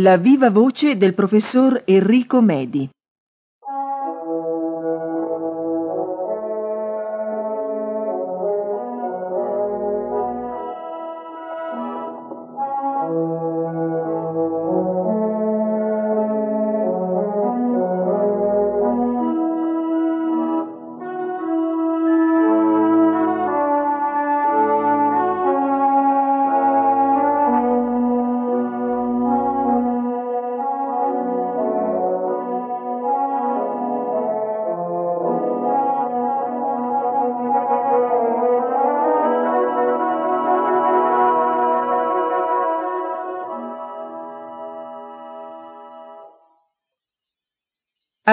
La viva voce del professor Enrico Medi.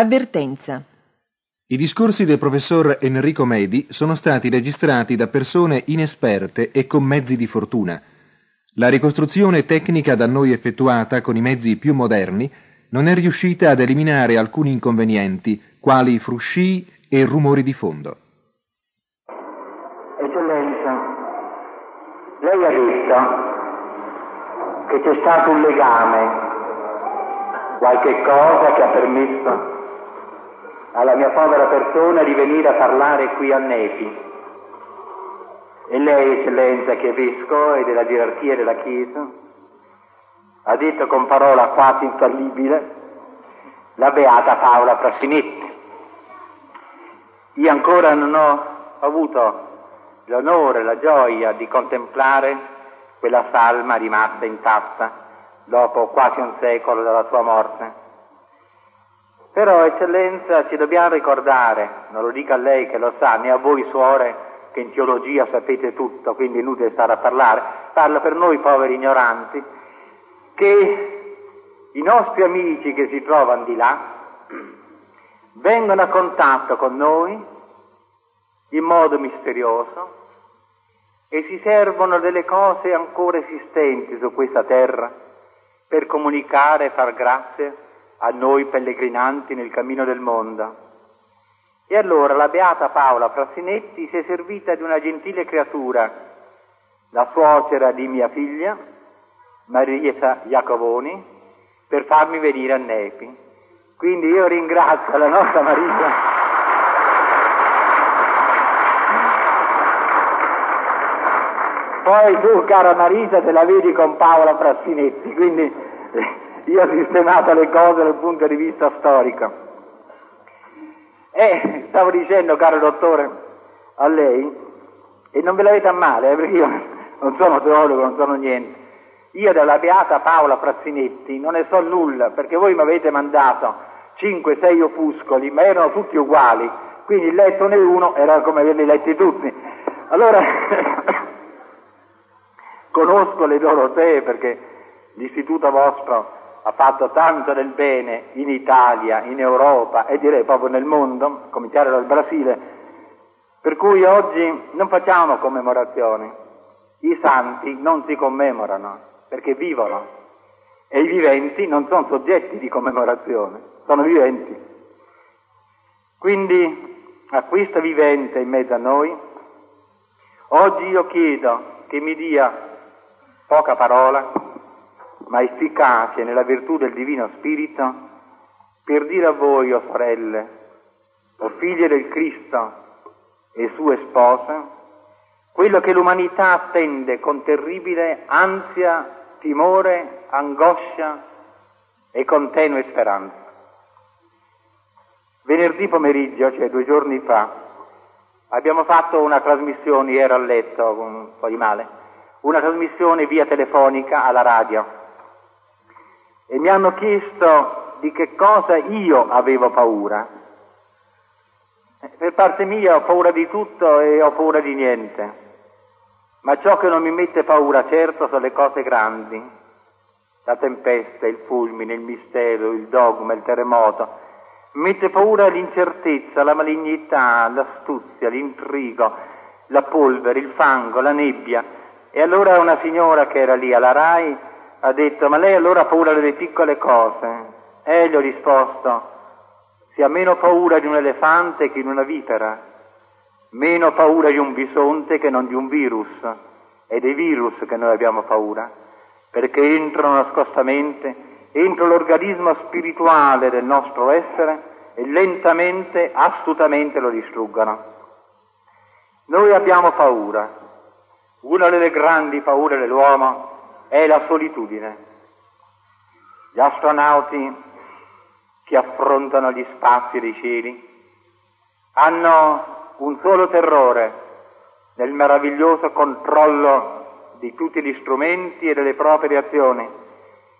Avvertenza. I discorsi del professor Enrico Medi sono stati registrati da persone inesperte e con mezzi di fortuna. La ricostruzione tecnica da noi effettuata con i mezzi più moderni non è riuscita ad eliminare alcuni inconvenienti, quali frusci e rumori di fondo. Eccellenza, lei ha detto che c'è stato un legame, qualche cosa che ha permesso alla mia povera persona di venire a parlare qui a Nepi. E lei, eccellenza, che è vescovo e della gerarchia della Chiesa, ha detto con parola quasi infallibile la beata Paola Prassinetti. Io ancora non ho avuto l'onore, la gioia di contemplare quella salma rimasta intatta dopo quasi un secolo dalla sua morte però, eccellenza, ci dobbiamo ricordare, non lo dica a lei che lo sa, né a voi suore che in teologia sapete tutto, quindi è inutile stare a parlare, parlo per noi poveri ignoranti, che i nostri amici che si trovano di là vengono a contatto con noi in modo misterioso e si servono delle cose ancora esistenti su questa terra per comunicare e far grazie a noi pellegrinanti nel cammino del mondo. E allora la beata Paola Frassinetti si è servita di una gentile creatura, la suocera di mia figlia, Maria Iacovoni, per farmi venire a Nepi. Quindi io ringrazio la nostra Maria. Poi tu, cara Marisa, te la vedi con Paola Frassinetti, quindi io ho sistemato le cose dal punto di vista storico. E stavo dicendo, caro dottore, a lei, e non ve l'avete a male, eh, perché io non sono teologo, non sono niente. Io della beata Paola Frazzinetti non ne so nulla, perché voi mi avete mandato 5-6 opuscoli, ma erano tutti uguali, quindi letto ne uno era come averli letti tutti. Allora, conosco le Dorotee perché l'istituto vostro ha fatto tanto del bene in Italia, in Europa e direi proprio nel mondo, a cominciare dal Brasile, per cui oggi non facciamo commemorazioni. I santi non si commemorano perché vivono e i viventi non sono soggetti di commemorazione, sono viventi. Quindi a questo vivente in mezzo a noi, oggi io chiedo che mi dia poca parola, ma efficace nella virtù del Divino Spirito, per dire a voi, o sorelle, o figlie del Cristo e sue spose, quello che l'umanità attende con terribile ansia, timore, angoscia e con tenue speranza. Venerdì pomeriggio, cioè due giorni fa, abbiamo fatto una trasmissione, ero a letto con un po' di male, una trasmissione via telefonica alla radio e mi hanno chiesto di che cosa io avevo paura. Eh, per parte mia ho paura di tutto e ho paura di niente, ma ciò che non mi mette paura certo sono le cose grandi, la tempesta, il fulmine, il mistero, il dogma, il terremoto. Mi mette paura l'incertezza, la malignità, l'astuzia, l'intrigo, la polvere, il fango, la nebbia. E allora una signora che era lì alla RAI ha detto, ma lei allora ha paura delle piccole cose? E gli ho risposto, si ha meno paura di un elefante che di una vipera, meno paura di un bisonte che non di un virus. È dei virus che noi abbiamo paura, perché entrano nascostamente entro l'organismo spirituale del nostro essere e lentamente, astutamente lo distruggano. Noi abbiamo paura. Una delle grandi paure dell'uomo è la solitudine. Gli astronauti che affrontano gli spazi dei cieli hanno un solo terrore nel meraviglioso controllo di tutti gli strumenti e delle proprie reazioni,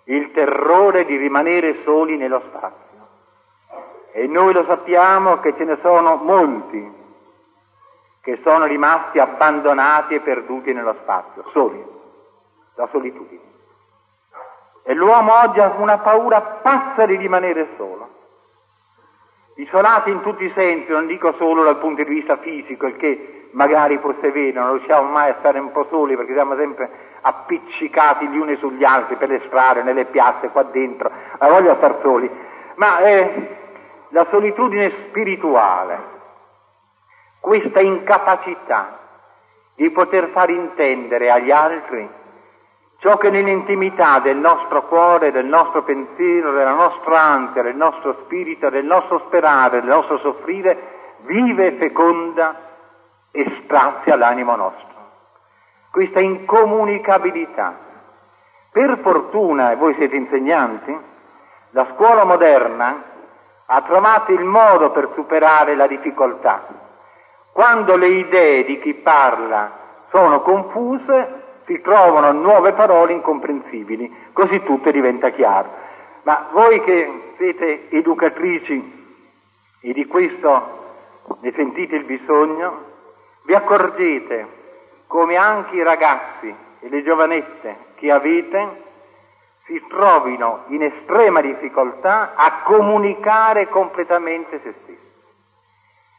il terrore di rimanere soli nello spazio. E noi lo sappiamo che ce ne sono molti che sono rimasti abbandonati e perduti nello spazio, soli, la solitudine. E l'uomo oggi ha una paura pazza di rimanere solo. Isolati in tutti i sensi, non dico solo dal punto di vista fisico, il che magari forse vede, non riusciamo mai a stare un po' soli perché siamo sempre appiccicati gli uni sugli altri per le strade, nelle piazze, qua dentro, la voglia star soli, ma è la solitudine spirituale, questa incapacità di poter far intendere agli altri ciò che nell'intimità del nostro cuore, del nostro pensiero, della nostra ansia, del nostro spirito, del nostro sperare, del nostro soffrire, vive, feconda e strazia l'animo nostro. Questa incomunicabilità. Per fortuna, e voi siete insegnanti, la scuola moderna ha trovato il modo per superare la difficoltà. Quando le idee di chi parla sono confuse, si trovano nuove parole incomprensibili, così tutto diventa chiaro. Ma voi che siete educatrici e di questo ne sentite il bisogno, vi accorgete come anche i ragazzi e le giovanette che avete si trovino in estrema difficoltà a comunicare completamente se stessi,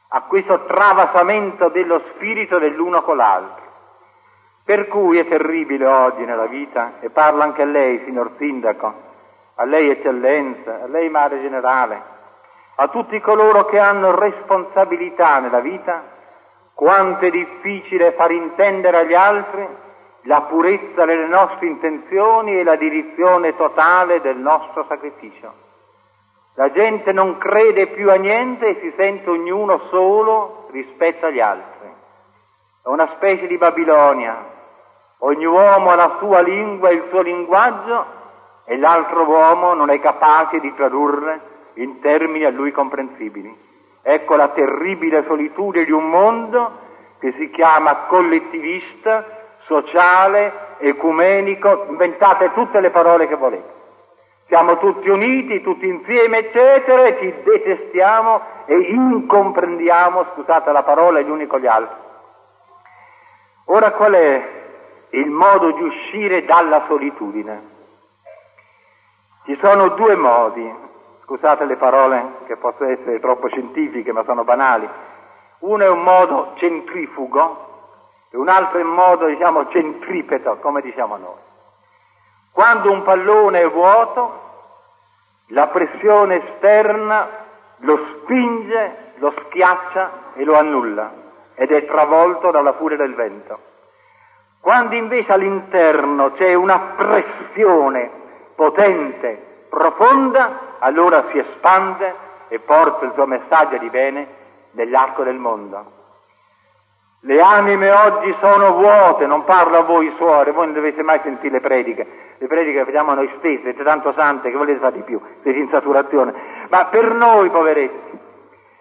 a questo travasamento dello spirito dell'uno con l'altro. Per cui è terribile oggi nella vita, e parlo anche a lei, signor Sindaco, a lei Eccellenza, a lei Madre Generale, a tutti coloro che hanno responsabilità nella vita, quanto è difficile far intendere agli altri la purezza delle nostre intenzioni e la direzione totale del nostro sacrificio. La gente non crede più a niente e si sente ognuno solo rispetto agli altri. È una specie di Babilonia, Ogni uomo ha la sua lingua e il suo linguaggio e l'altro uomo non è capace di tradurre in termini a lui comprensibili. Ecco la terribile solitudine di un mondo che si chiama collettivista, sociale, ecumenico, inventate tutte le parole che volete. Siamo tutti uniti, tutti insieme, eccetera, e ci detestiamo e incomprendiamo, scusate la parola, gli uni con gli altri. Ora qual è il modo di uscire dalla solitudine. Ci sono due modi, scusate le parole che possono essere troppo scientifiche ma sono banali. Uno è un modo centrifugo e un altro è un modo, diciamo, centripeto, come diciamo noi. Quando un pallone è vuoto, la pressione esterna lo spinge, lo schiaccia e lo annulla ed è travolto dalla furia del vento. Quando invece all'interno c'è una pressione potente, profonda, allora si espande e porta il suo messaggio di bene nell'arco del mondo. Le anime oggi sono vuote, non parlo a voi suore, voi non dovete mai sentire le prediche, le prediche le facciamo noi stessi, siete tanto sante che volete fare di più, siete in saturazione, ma per noi poveretti,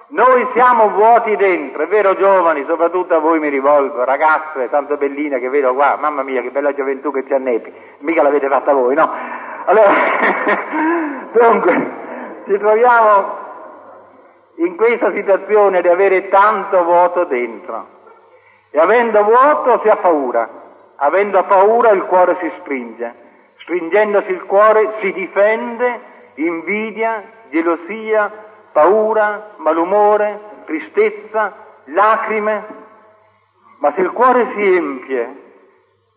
noi siamo vuoti dentro, è vero giovani, soprattutto a voi mi rivolgo, ragazze, tanto belline che vedo qua, mamma mia che bella gioventù che ci annepi, mica l'avete fatta voi, no? Allora, dunque, ci troviamo in questa situazione di avere tanto vuoto dentro e avendo vuoto si ha paura, avendo paura il cuore si stringe, stringendosi il cuore si difende, invidia, gelosia, paura, malumore, tristezza, lacrime, ma se il cuore si empie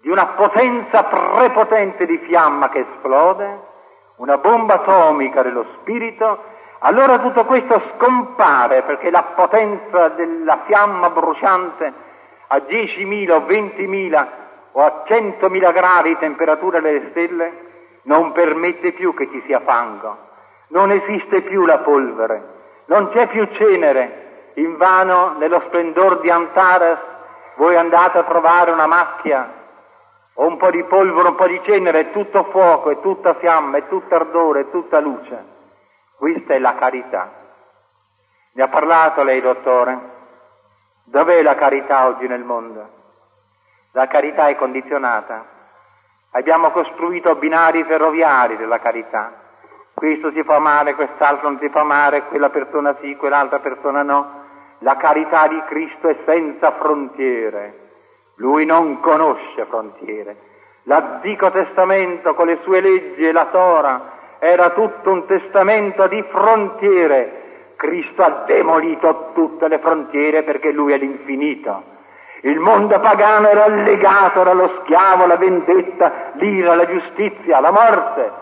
di una potenza prepotente di fiamma che esplode, una bomba atomica dello spirito, allora tutto questo scompare perché la potenza della fiamma bruciante a 10.000 o 20.000 o a 100.000 gradi di temperatura delle stelle non permette più che ci sia fango, non esiste più la polvere, non c'è più cenere, invano nello splendor di Antares voi andate a trovare una macchia o un po' di polvere, un po' di cenere, è tutto fuoco, è tutta fiamma, è tutto ardore, è tutta luce. Questa è la carità. Ne ha parlato lei, dottore? Dov'è la carità oggi nel mondo? La carità è condizionata. Abbiamo costruito binari ferroviari della carità. Questo si fa male, quest'altro non si fa male, quella persona sì, quell'altra persona no. La carità di Cristo è senza frontiere. Lui non conosce frontiere. L'Antico Testamento con le sue leggi e la Tora era tutto un testamento di frontiere. Cristo ha demolito tutte le frontiere perché lui è l'infinito. Il mondo pagano era legato, era lo schiavo, la vendetta, l'ira, la giustizia, la morte.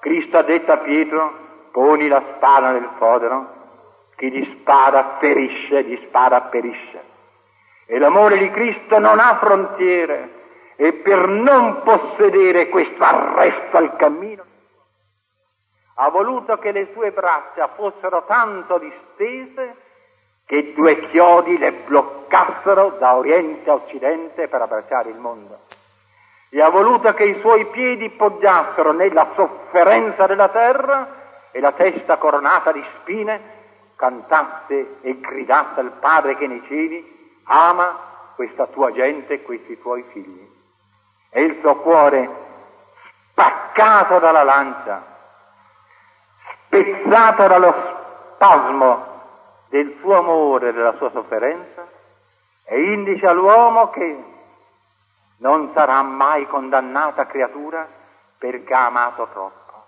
Cristo ha detto a Pietro, poni la spada nel fodero, chi gli spara perisce, gli spara perisce. E l'amore di Cristo non ha frontiere e per non possedere questo arresto al cammino ha voluto che le sue braccia fossero tanto distese che due chiodi le bloccassero da oriente a occidente per abbracciare il mondo. E ha voluto che i suoi piedi poggiassero nella sofferenza della terra e la testa coronata di spine cantasse e gridasse al Padre che nei cieli ama questa tua gente e questi tuoi figli. E il suo cuore spaccato dalla lancia, spezzato dallo spasmo del suo amore e della sua sofferenza, e indice all'uomo che non sarà mai condannata creatura perché ha amato troppo.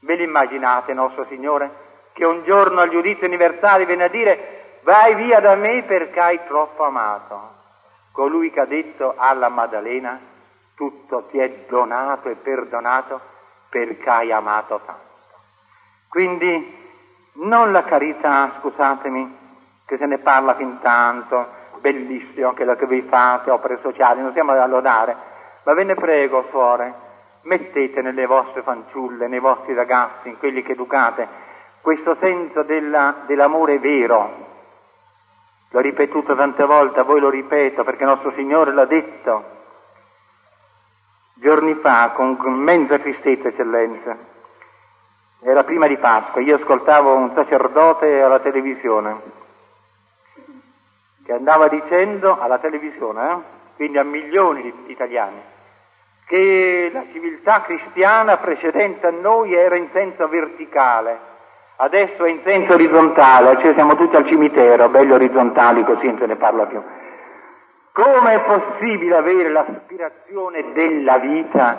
Ve l'immaginate, nostro Signore, che un giorno al giudizio universale viene a dire vai via da me perché hai troppo amato. Colui che ha detto alla Maddalena, tutto ti è donato e perdonato perché hai amato tanto. Quindi non la carità, scusatemi, che se ne parla fin tanto, bellissimo quello che voi fate, opere sociali, non stiamo a lodare, ma ve ne prego, suore, mettete nelle vostre fanciulle, nei vostri ragazzi, in quelli che educate, questo senso della, dell'amore vero, L'ho ripetuto tante volte, a voi lo ripeto perché nostro Signore l'ha detto. Giorni fa con immensa tristezza, eccellenza. Era prima di Pasqua, io ascoltavo un sacerdote alla televisione che andava dicendo alla televisione, eh, quindi a milioni di italiani, che la civiltà cristiana precedente a noi era in senso verticale, Adesso è in senso orizzontale, cioè siamo tutti al cimitero, belli orizzontali così non se ne parla più. Come è possibile avere l'aspirazione della vita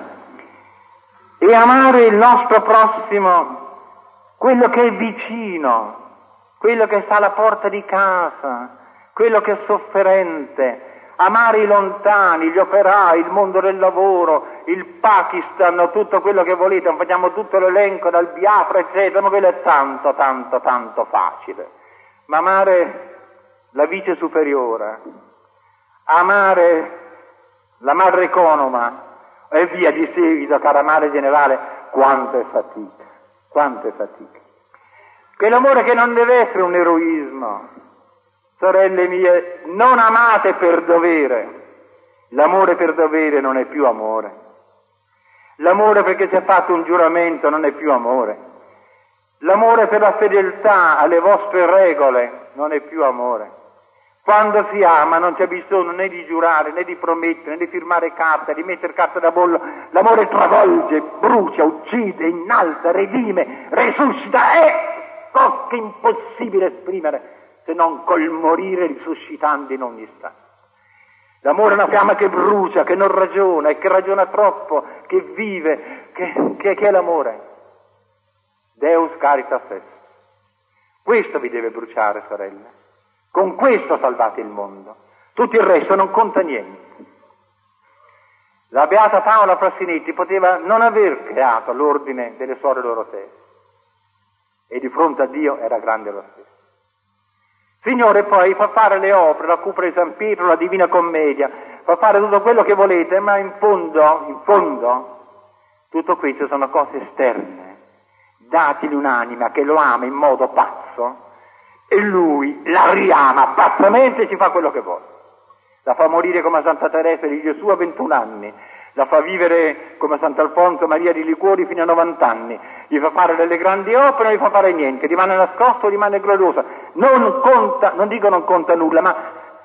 e amare il nostro prossimo, quello che è vicino, quello che sta alla porta di casa, quello che è sofferente, amare i lontani, gli operai, il mondo del lavoro, il Pakistan, tutto quello che volete, facciamo tutto l'elenco dal Biafra, eccetera, ma quello è tanto, tanto, tanto facile. Ma amare la vice superiore, amare la madre economa e via di seguito, cara madre generale, quanto è fatica, quanto è fatica. Quell'amore che non deve essere un eroismo, Sorelle mie, non amate per dovere. L'amore per dovere non è più amore. L'amore perché si è fatto un giuramento non è più amore. L'amore per la fedeltà alle vostre regole non è più amore. Quando si ama non c'è bisogno né di giurare, né di promettere, né di firmare carta, di mettere carta da bollo. L'amore travolge, brucia, uccide, innalza, redime, resuscita. È cosa impossibile esprimere se non col morire risuscitando in ogni istante. L'amore è una fiamma che brucia, che non ragiona e che ragiona troppo, che vive, che, che, che è l'amore. Deus caritas est. Questo vi deve bruciare, sorelle. Con questo salvate il mondo. Tutto il resto non conta niente. La beata Paola Frassinetti poteva non aver creato l'ordine delle suore Dorotee e di fronte a Dio era grande lo stesso. Signore poi fa fare le opere, la cupra di San Pietro, la Divina Commedia, fa fare tutto quello che volete, ma in fondo, in fondo, Tutto questo sono cose esterne. Datili un'anima che lo ama in modo pazzo e lui la riama pazzamente e ci fa quello che vuole. La fa morire come Santa Teresa di Gesù a 21 anni, la fa vivere come Sant'Alfonso Maria di Liquori fino a 90 anni, gli fa fare delle grandi opere, non gli fa fare niente, rimane nascosto, rimane glorioso. Non conta, non dico non conta nulla, ma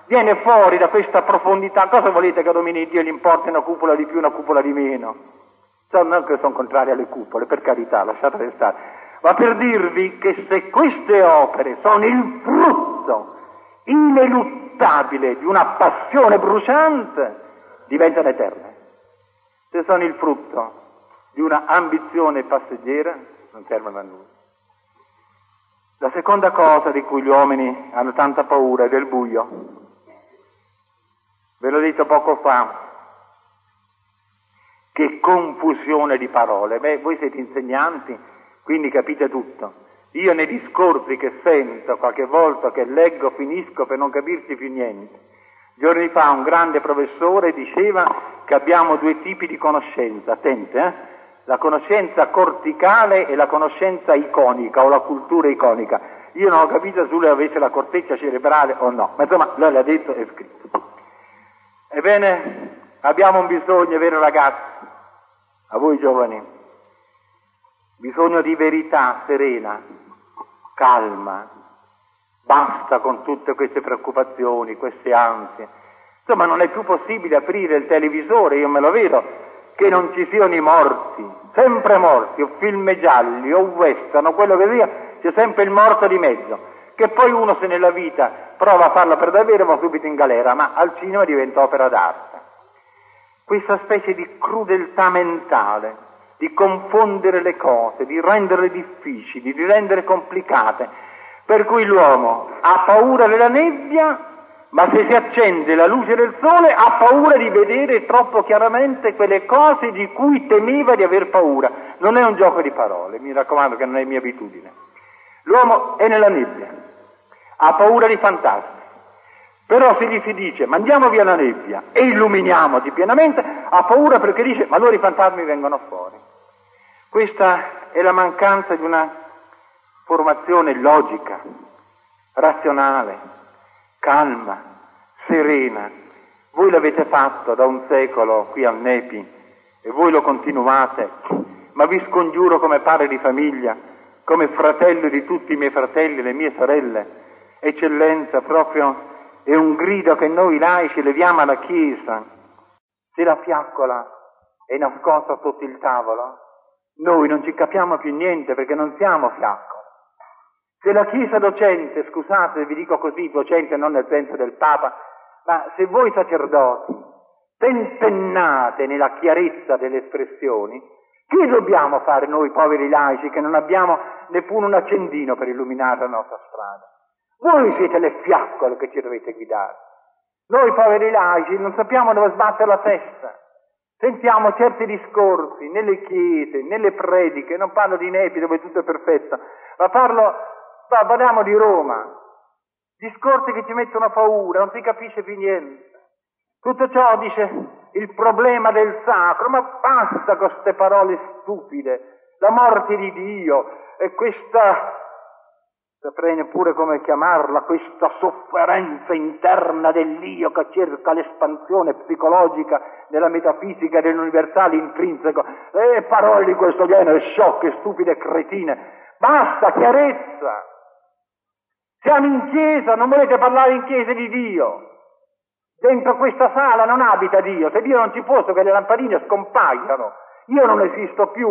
viene fuori da questa profondità. Cosa volete che a domini Dio gli importi una cupola di più, una cupola di meno? non che sono contrari alle cupole, per carità, lasciatele stare. Ma per dirvi che se queste opere sono il frutto ineluttabile di una passione bruciante, diventano eterne se sono il frutto di una ambizione passeggera, non servono a nulla. La seconda cosa di cui gli uomini hanno tanta paura è del buio. Ve l'ho detto poco fa. Che confusione di parole. Beh, voi siete insegnanti, quindi capite tutto. Io nei discorsi che sento, qualche volta che leggo, finisco per non capirci più niente. Giorni fa un grande professore diceva che abbiamo due tipi di conoscenza, attente, eh? la conoscenza corticale e la conoscenza iconica o la cultura iconica. Io non ho capito se lui avesse la corteccia cerebrale o no, ma insomma lei l'ha detto e scritto. Ebbene, abbiamo un bisogno, vero ragazzi, a voi giovani, bisogno di verità serena, calma, basta con tutte queste preoccupazioni, queste ansie Insomma, non è più possibile aprire il televisore, io me lo vedo, che non ci siano i morti, sempre morti, o film gialli, o western, o quello che sia, c'è sempre il morto di mezzo. Che poi uno se nella vita prova a farlo per davvero va subito in galera, ma al cinema diventa opera d'arte. Questa specie di crudeltà mentale, di confondere le cose, di renderle difficili, di rendere complicate, per cui l'uomo ha paura della nebbia ma se si accende la luce del sole ha paura di vedere troppo chiaramente quelle cose di cui temeva di aver paura. Non è un gioco di parole, mi raccomando che non è mia abitudine. L'uomo è nella nebbia, ha paura di fantasmi. Però se gli si dice mandiamo via la nebbia e illuminiamoti pienamente, ha paura perché dice ma allora i fantasmi vengono fuori. Questa è la mancanza di una formazione logica, razionale, calma, serena. Voi l'avete fatto da un secolo qui al Nepi e voi lo continuate, ma vi scongiuro come padre di famiglia, come fratello di tutti i miei fratelli e le mie sorelle. Eccellenza, proprio è un grido che noi laici leviamo alla Chiesa. Se la fiaccola è nascosta sotto il tavolo, noi non ci capiamo più niente perché non siamo fiaccoli. Se la Chiesa docente, scusate, vi dico così, docente non nel senso del Papa, ma se voi sacerdoti tentennate nella chiarezza delle espressioni, che dobbiamo fare noi poveri laici che non abbiamo neppure un accendino per illuminare la nostra strada? Voi siete le fiaccole che ci dovete guidare. Noi poveri laici non sappiamo dove sbattere la testa. Sentiamo certi discorsi nelle chiese, nelle prediche, non parlo di Nepi dove tutto è perfetto, ma parlo, parliamo di Roma, discorsi che ci mettono paura, non si capisce più niente. Tutto ciò dice il problema del sacro, ma basta con queste parole stupide, la morte di Dio e questa, saprei neppure come chiamarla, questa sofferenza interna dell'io che cerca l'espansione psicologica della metafisica dell'universale intrinseco, e parole di questo genere, sciocche, stupide, cretine. Basta, chiarezza! Siamo in chiesa, non volete parlare in chiesa di Dio. Dentro questa sala non abita Dio, se Dio non ci fosse che le lampadine scompaiono. Io non esisto più,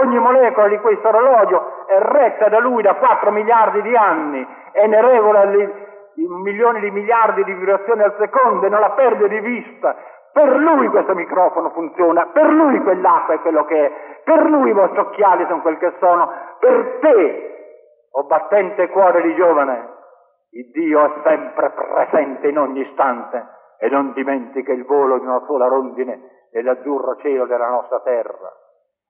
ogni molecola di questo orologio è retta da lui da 4 miliardi di anni e ne regola i milioni di miliardi di vibrazioni al secondo e non la perde di vista. Per lui questo microfono funziona, per lui quell'acqua è quello che è, per lui i vostri occhiali sono quel che sono, per te, o battente cuore di giovane, il Dio è sempre presente in ogni istante e non dimentica il volo di una sola rondine nell'azzurro cielo della nostra terra.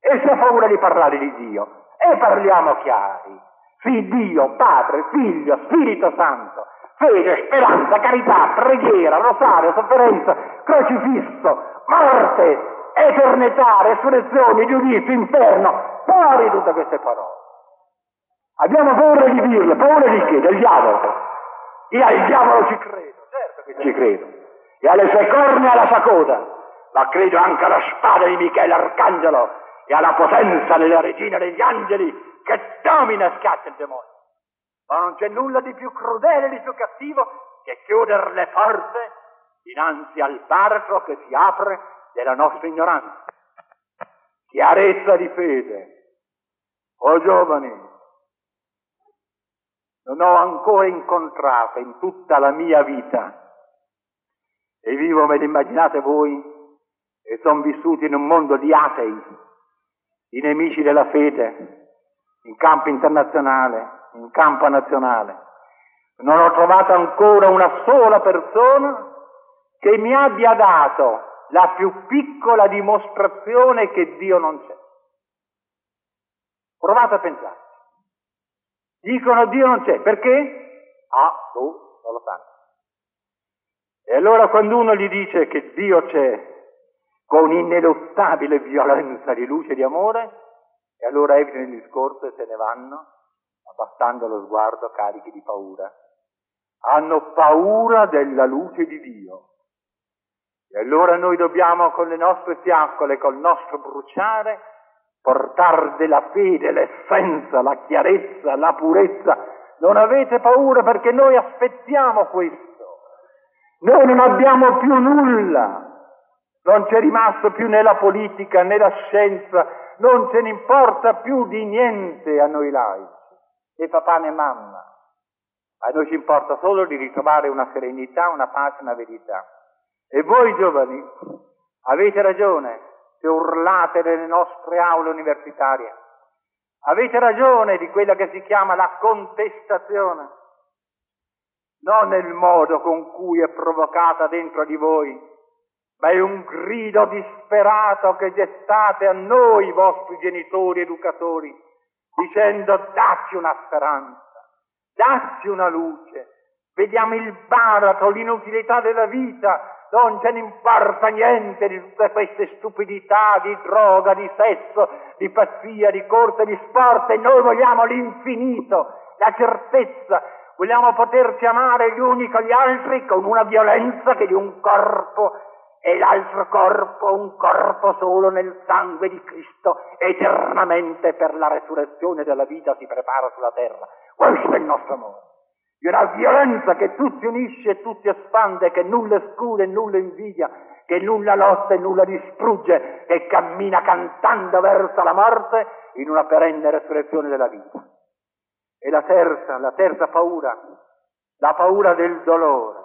E se ha paura di parlare di Dio, e parliamo chiari. Sì, Dio, Padre, Figlio, Spirito Santo, fede, speranza, carità, preghiera, rosario, sofferenza, crocifisso, morte eternità, resurrezione, giudizio, inferno, fuori tutte queste parole. Abbiamo paura di dirle, paura di che? Del diavolo. Io al diavolo ci credo, certo che ci credo. E alle sue corna alla sua coda, ma credo anche alla spada di Michele Arcangelo e alla potenza della regina degli angeli che domina e schiaccia il demonio. Ma non c'è nulla di più crudele, di più cattivo che chiudere le porte dinanzi al baratro che si apre della nostra ignoranza. Chiarezza di fede. O giovani, non ho ancora incontrato in tutta la mia vita, e vivo, me lo immaginate voi, e sono vissuti in un mondo di atei, di nemici della fede, in campo internazionale, in campo nazionale. Non ho trovato ancora una sola persona che mi abbia dato la più piccola dimostrazione che Dio non c'è. Provate a pensare. Dicono Dio non c'è, perché? Ah, tu non lo sanno. E allora quando uno gli dice che Dio c'è con ineluttabile violenza di luce e di amore, e allora evitano il discorso e se ne vanno, abbassando lo sguardo carichi di paura. Hanno paura della luce di Dio. E allora noi dobbiamo con le nostre fiaccole, col nostro bruciare, portare della fede, l'essenza, la chiarezza, la purezza. Non avete paura perché noi aspettiamo questo. Noi non abbiamo più nulla. Non c'è rimasto più né la politica né la scienza, non ce ne importa più di niente a noi laici, né papà né mamma. A noi ci importa solo di ritrovare una serenità, una pace, una verità. E voi giovani avete ragione se urlate nelle nostre aule universitarie. Avete ragione di quella che si chiama la contestazione, non nel modo con cui è provocata dentro di voi, ma è un grido disperato che gettate a noi, vostri genitori educatori, dicendo dacci una speranza, dacci una luce, vediamo il baratro, l'inutilità della vita, non ce ne importa niente di tutte queste stupidità di droga, di sesso, di pazzia, di corsa, di sport e noi vogliamo l'infinito, la certezza, vogliamo poterci amare gli uni con gli altri con una violenza che di un corpo e l'altro corpo un corpo solo nel sangue di Cristo, eternamente per la resurrezione della vita si prepara sulla terra. Questo è il nostro amore di una violenza che tutti unisce e tutti espande, che nulla esclude e nulla invidia, che nulla lotta e nulla distrugge, che cammina cantando verso la morte in una perenne resurrezione della vita. E la terza, la terza paura, la paura del dolore.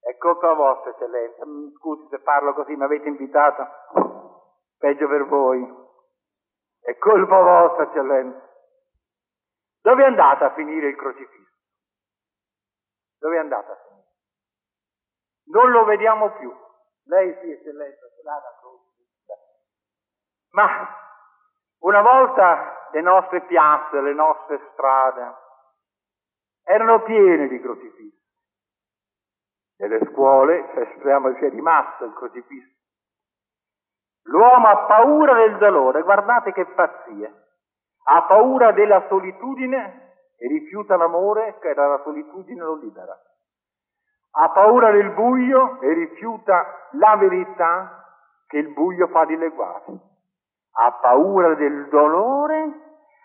È colpa vostra, eccellenza. Mm, scusi se parlo così, mi avete invitato. Peggio per voi. È colpa vostra, eccellenza. Dove è andato a finire il crocifisso? Dove è andato a finire? Non lo vediamo più. Lei sì, eccellenza, ce l'ha la croce. Ma una volta le nostre piazze, le nostre strade erano piene di crocifissi. Nelle scuole, se speriamo sia rimasto il crocifisso. L'uomo ha paura del dolore, guardate che pazzia ha paura della solitudine e rifiuta l'amore che dalla solitudine lo libera. Ha paura del buio e rifiuta la verità che il buio fa dileguare. Ha paura del dolore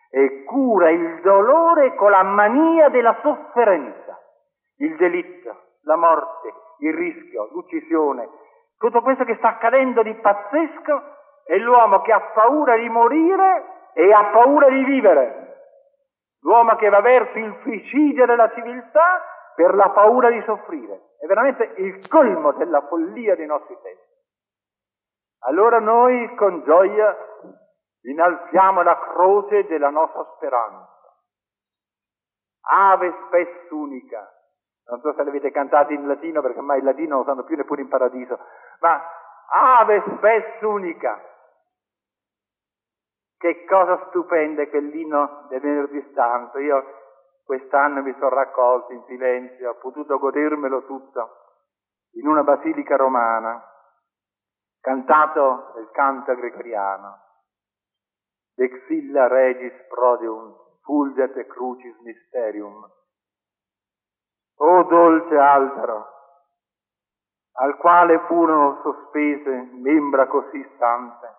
e cura il dolore con la mania della sofferenza, il delitto, la morte, il rischio, l'uccisione, tutto questo che sta accadendo di pazzesco è l'uomo che ha paura di morire e ha paura di vivere. L'uomo che va verso il suicidio della civiltà per la paura di soffrire. È veramente il colmo della follia dei nostri tempi. Allora noi con gioia innalziamo la croce della nostra speranza. Ave spes unica. Non so se l'avete cantato in latino perché ormai il latino lo sanno più neppure in paradiso. Ma ave spes unica. Che cosa stupenda è quell'inno del venerdì santo. Io quest'anno mi sono raccolto in silenzio, ho potuto godermelo tutto in una basilica romana. cantato il canto gregoriano. Dexilla regis prodium, fulget crucis mysterium. O dolce altaro, al quale furono sospese membra così sante,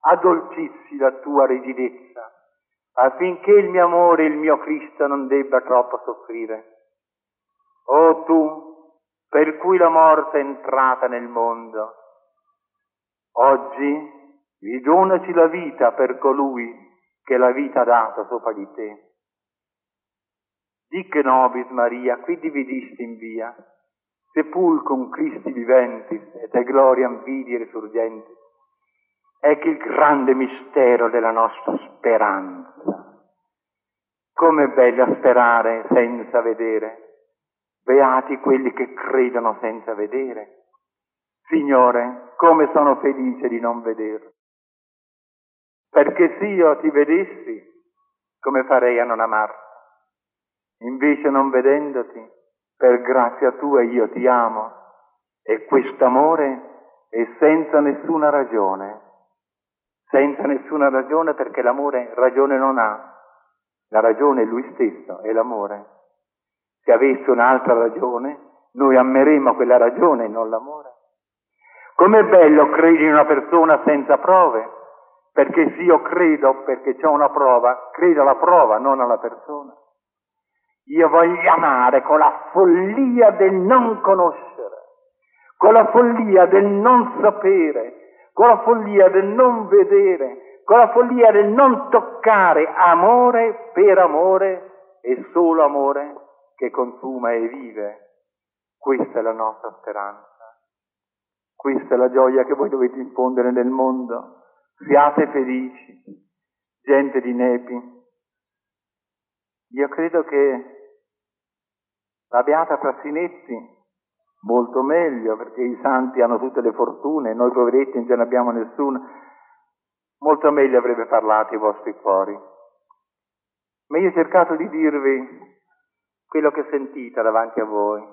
addolcissi la tua rigidezza, affinché il mio amore e il mio Cristo non debba troppo soffrire. O tu, per cui la morte è entrata nel mondo, oggi ridonaci la vita per colui che la vita ha dato sopra di te. Dic nobis Maria, qui dividisti in via, sepulcrum Christi viventis et e gloriam vidi risurgenti. Ecco il grande mistero della nostra speranza. Come è bello sperare senza vedere. Beati quelli che credono senza vedere. Signore, come sono felice di non vederlo. Perché se io ti vedessi, come farei a non amarti? Invece non vedendoti, per grazia tua io ti amo e quest'amore è senza nessuna ragione, senza nessuna ragione perché l'amore ragione non ha, la ragione è lui stesso, è l'amore. Se avesse un'altra ragione, noi ameremo quella ragione e non l'amore. Com'è bello credere in una persona senza prove, perché se io credo perché c'è una prova, credo alla prova, non alla persona. Io voglio amare con la follia del non conoscere, con la follia del non sapere, con la follia del non vedere, con la follia del non toccare amore per amore e solo amore che consuma e vive. Questa è la nostra speranza. Questa è la gioia che voi dovete infondere nel mondo. Siate felici, gente di Nepi. Io credo che la Beata Frassinetti molto meglio perché i santi hanno tutte le fortune, noi poveretti non ce ne abbiamo nessuna, molto meglio avrebbe parlato i vostri cuori. Ma io ho cercato di dirvi quello che sentite davanti a voi,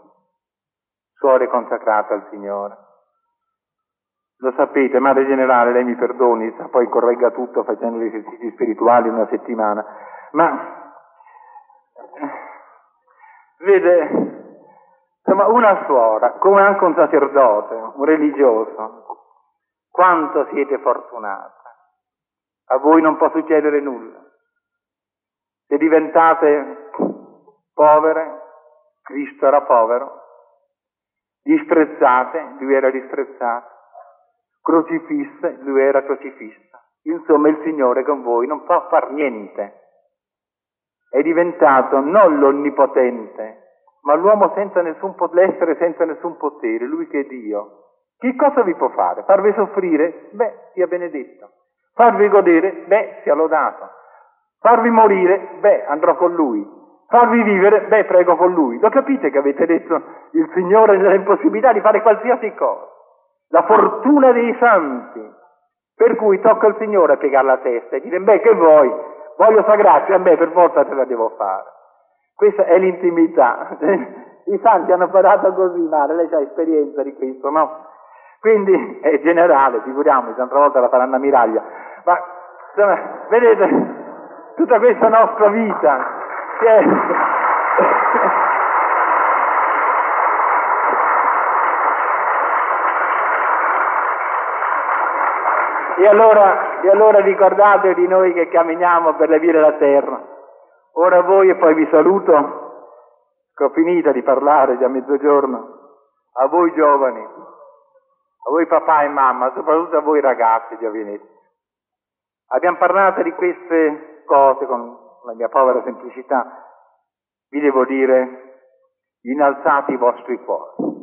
suore consacrata al Signore. Lo sapete, Madre Generale, lei mi perdoni, poi corregga tutto facendo gli esercizi spirituali una settimana, ma Vede, insomma, una suora, come anche un sacerdote, un religioso, quanto siete fortunati. A voi non può succedere nulla. Se diventate povere, Cristo era povero, disprezzate, lui era disprezzato, crocifisse, lui era crocifisso. Insomma, il Signore con voi non può far niente è diventato non l'onnipotente, ma l'uomo senza nessun potere, l'essere senza nessun potere, lui che è Dio. Che cosa vi può fare? Farvi soffrire? Beh, sia benedetto. Farvi godere? Beh, sia lodato. Farvi morire? Beh, andrò con lui. Farvi vivere? Beh, prego con lui. Lo capite che avete detto il Signore nella impossibilità di fare qualsiasi cosa? La fortuna dei santi. Per cui tocca al Signore a piegare la testa e dire, beh, che vuoi? voglio sta grazia, me per forza te la devo fare. Questa è l'intimità. I santi hanno parlato così male, lei ha esperienza di questo, no? Quindi è generale, figuriamoci, un'altra volta la faranno a miraglia. Ma insomma, vedete, tutta questa nostra vita che è... E allora, e allora ricordate di noi che camminiamo per le vie della terra. Ora voi e poi vi saluto, che ho finito di parlare già a mezzogiorno, a voi giovani, a voi papà e mamma, soprattutto a voi ragazzi giovinetti. Abbiamo parlato di queste cose con la mia povera semplicità. Vi devo dire, innalzate i vostri cuori.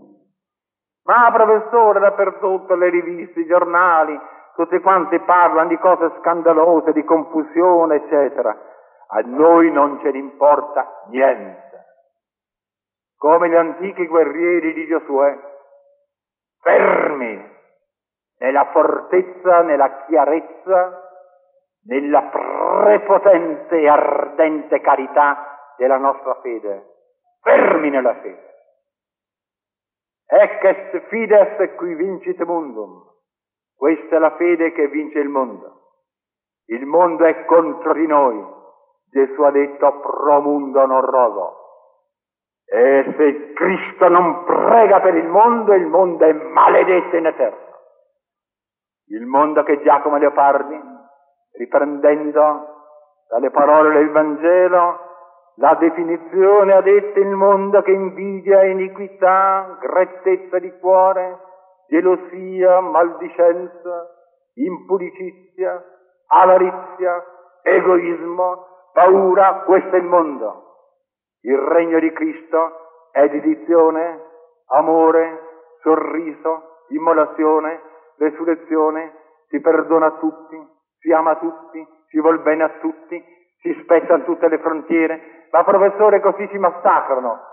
Ma professore, dappertutto, le riviste, i giornali, tutte quante parlano di cose scandalose, di confusione, eccetera. A noi non ce ne importa niente. Come gli antichi guerrieri di Giosuè, fermi nella fortezza, nella chiarezza, nella prepotente e ardente carità della nostra fede. Fermi nella fede. Ecce fides qui vincit mundum. Questa è la fede che vince il mondo. Il mondo è contro di noi. Gesù ha detto pro mundo non rogo. E se Cristo non prega per il mondo, il mondo è maledetto in eterno. Il mondo che Giacomo Leopardi, riprendendo dalle parole del Vangelo, la definizione ha detto il mondo che invidia, iniquità, grettezza di cuore, gelosia, maldicenza, impudicizia, avarizia, egoismo, paura, questo è il mondo. Il regno di Cristo è dedizione, amore, sorriso, immolazione, resurrezione, si perdona a tutti, si ama a tutti, si vuol bene a tutti, si spezzano tutte le frontiere, ma professore così si massacrano.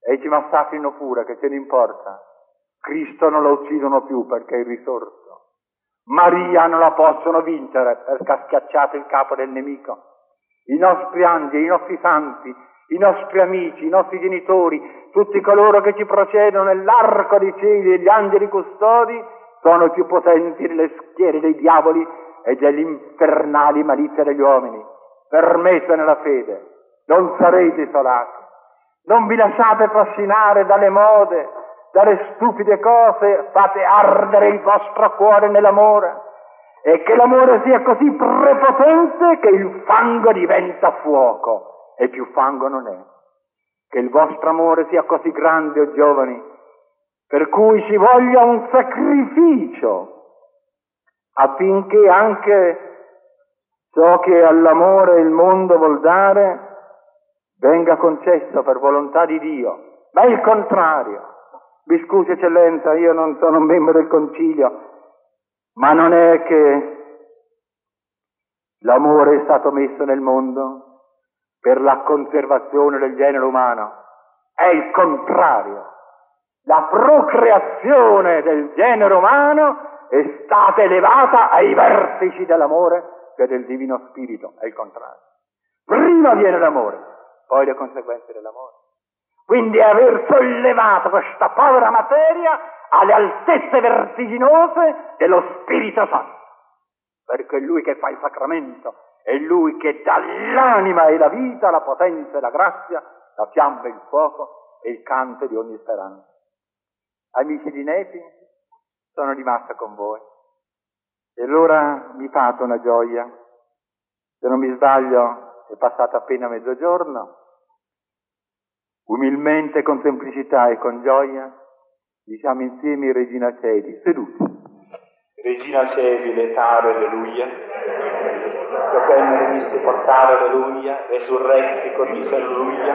E ci massacrino pure, che ce ne importa. Cristo non lo uccidono più perché è risorto. Maria non la possono vincere perché ha schiacciato il capo del nemico. I nostri angeli, i nostri santi, i nostri amici, i nostri genitori, tutti coloro che ci procedono nell'arco dei cieli e gli angeli custodi, sono più potenti delle schiere dei diavoli e delle infernali malizie degli uomini. Permessa nella fede, non sarete isolati, non vi lasciate affascinare dalle mode, dalle stupide cose, fate ardere il vostro cuore nell'amore e che l'amore sia così prepotente che il fango diventa fuoco e più fango non è. Che il vostro amore sia così grande, o oh giovani, per cui ci voglia un sacrificio affinché anche ciò che all'amore il mondo vuol dare venga concesso per volontà di Dio, ma è il contrario. Vi scusi eccellenza, io non sono un membro del concilio, ma non è che l'amore è stato messo nel mondo per la conservazione del genere umano, è il contrario. La procreazione del genere umano è stata elevata ai vertici dell'amore che del Divino Spirito, è il contrario. Prima viene l'amore, poi le conseguenze dell'amore. Quindi aver sollevato questa povera materia alle altezze vertiginose dello Spirito Santo, perché è Lui che fa il sacramento, è Lui che dà l'anima e la vita, la potenza e la grazia, la fiamma e il fuoco e il canto di ogni speranza. Amici di Nefi, sono rimasto con voi. E allora mi fate una gioia. Se non mi sbaglio, è passato appena mezzogiorno. Umilmente, con semplicità e con gioia, diciamo insieme Regina Celi, seduti. Regina Celi, letare, alleluia. Capenne misse portare, alleluia. Resurrexi, condice, alleluia.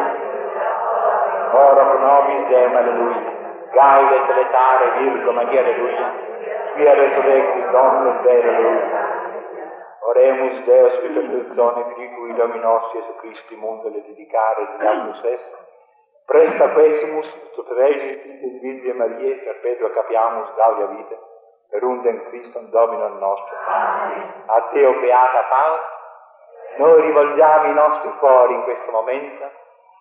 Ora pro nobis Deum, alleluia. Gaudet letare Virgo Maria, alleluia. Quia resurrexis Dominus Dei, alleluia. Oremus Deus per persone Filipui Dominos Gesù Cristi mundo le dedicare di Agnus Est. Presta quesumus sufferegit in Virgine Maria perpetua capiamus gaudia vita per undem Christum Domino nostro. A te, o beata Paolo, noi rivolgiamo i nostri cuori in questo momento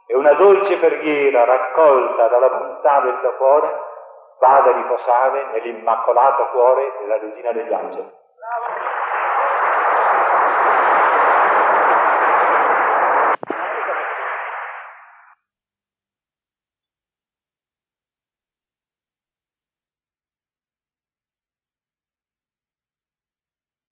e una dolce preghiera raccolta dalla bontà del tuo cuore vada a riposare nell'immacolato cuore della Regina degli Angeli.